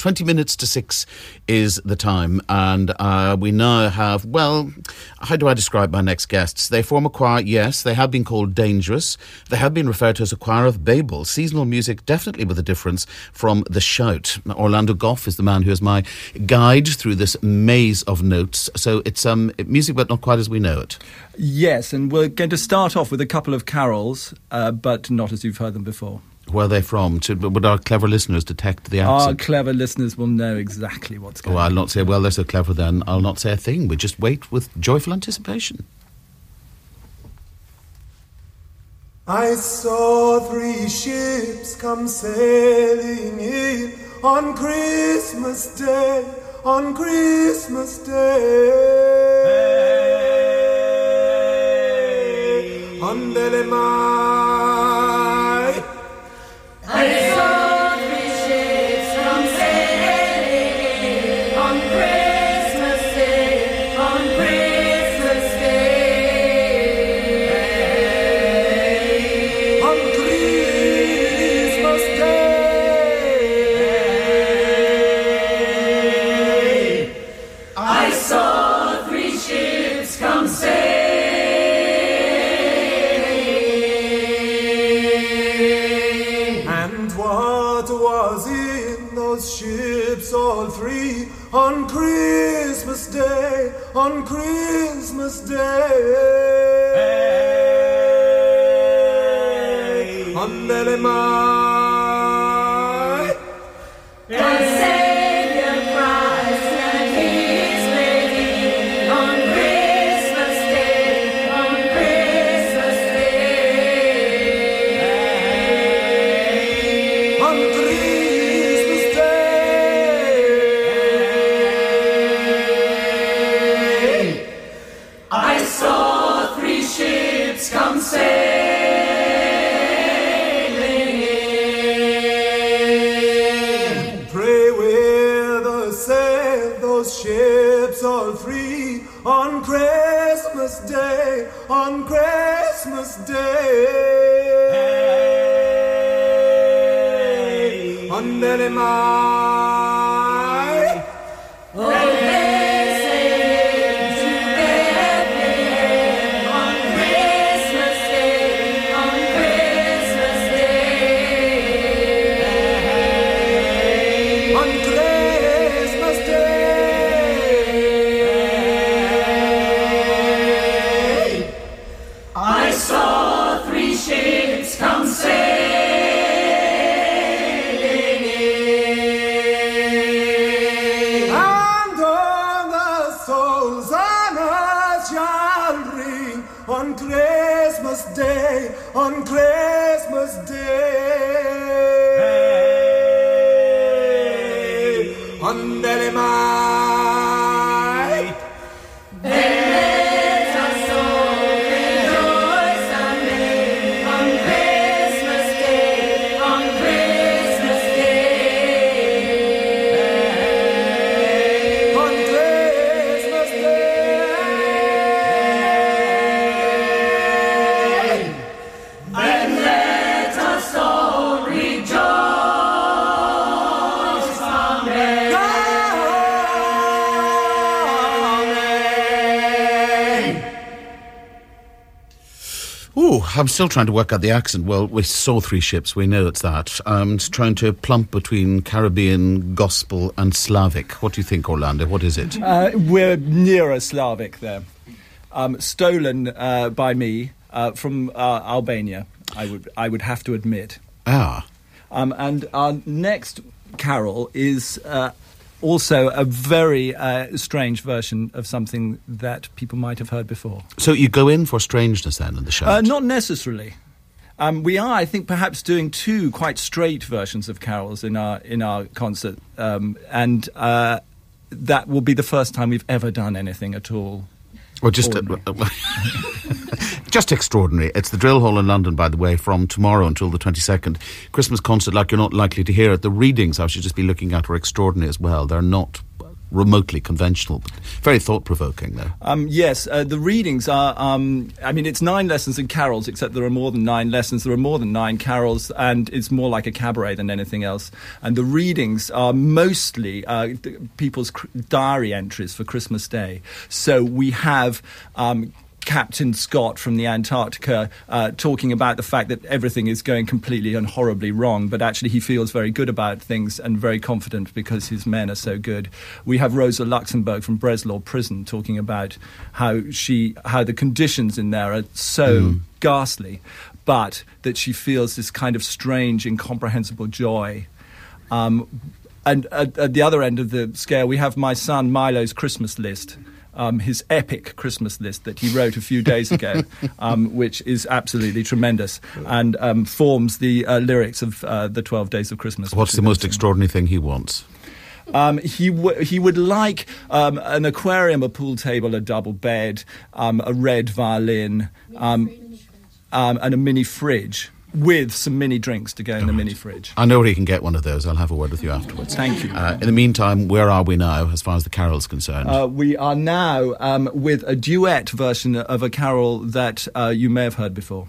20 minutes to six is the time, and uh, we now have, well, how do I describe my next guests? They form a choir, yes, they have been called Dangerous. They have been referred to as a choir of Babel. Seasonal music, definitely with a difference from The Shout. Orlando Gough is the man who is my guide through this maze of notes. So it's um, music, but not quite as we know it. Yes, and we're going to start off with a couple of carols, uh, but not as you've heard them before. Where are they from? To, would our clever listeners detect the accent? Our clever listeners will know exactly what's going oh, on. I'll not say, well, they're so clever then, I'll not say a thing. We just wait with joyful anticipation. I saw three ships come sailing in on Christmas Day, on Christmas Day. Andele mai. On Christmas Day, on Christmas Day? Andele mai. And sailing. Pray with us, sail those ships, all free on Christmas Day, on Christmas Day. Andele mai. On Christmas Day, on Christmas Day. Andele Ooh, I'm still trying to work out the accent. Well, we saw three ships, we know it's that. I'm just trying to plump between Caribbean, gospel, and Slavic. What do you think, Orlando? What is it? Uh, we're nearer Slavic there. Um, stolen uh, by me uh, from uh, Albania, I would, I would have to admit. Ah, Um, and our next carol is uh, also a very uh, strange version of something that people might have heard before. so you go in for strangeness then in the show? Uh, not necessarily. Um, we are, I think, perhaps doing two quite straight versions of carols in our in our concert, um, and uh, that will be the first time we've ever done anything at all. Well, just just extraordinary. It's the Drill Hall in London, by the way, from tomorrow until the twenty second. Christmas concert, like you're not likely to hear it. The readings I should just be looking at are extraordinary as well. They're not remotely conventional, but very thought provoking, though. Um, yes, uh, the readings are. Um, I mean, it's nine lessons and carols, except there are more than nine lessons. There are more than nine carols, and it's more like a cabaret than anything else. And the readings are mostly uh, people's diary entries for Christmas Day. So we have. Um, Captain Scott from the Antarctica uh, talking about the fact that everything is going completely and horribly wrong, but actually he feels very good about things and very confident because his men are so good. We have Rosa Luxemburg from Breslau Prison talking about how she, how the conditions in there are so ghastly, but that she feels this kind of strange, incomprehensible joy. Um, and at, at the other end of the scale, we have my son Milo's Christmas list. Um, his epic Christmas list that he wrote a few days ago, um, which is absolutely tremendous and um, forms the uh, lyrics of uh, the Twelve Days of Christmas. What's the most going to sing. extraordinary thing he wants? Um, he w- he would like um, an aquarium, a pool table, a double bed, um, a red violin, um, um, and a mini fridge with some mini drinks to go in the mini fridge. I know where he can get one of those. I'll have a word with you afterwards. Thank you. Uh, in the meantime, where are we now as far as the carol's concerned? Uh, we are now um, with a duet version of a carol that uh, you may have heard before.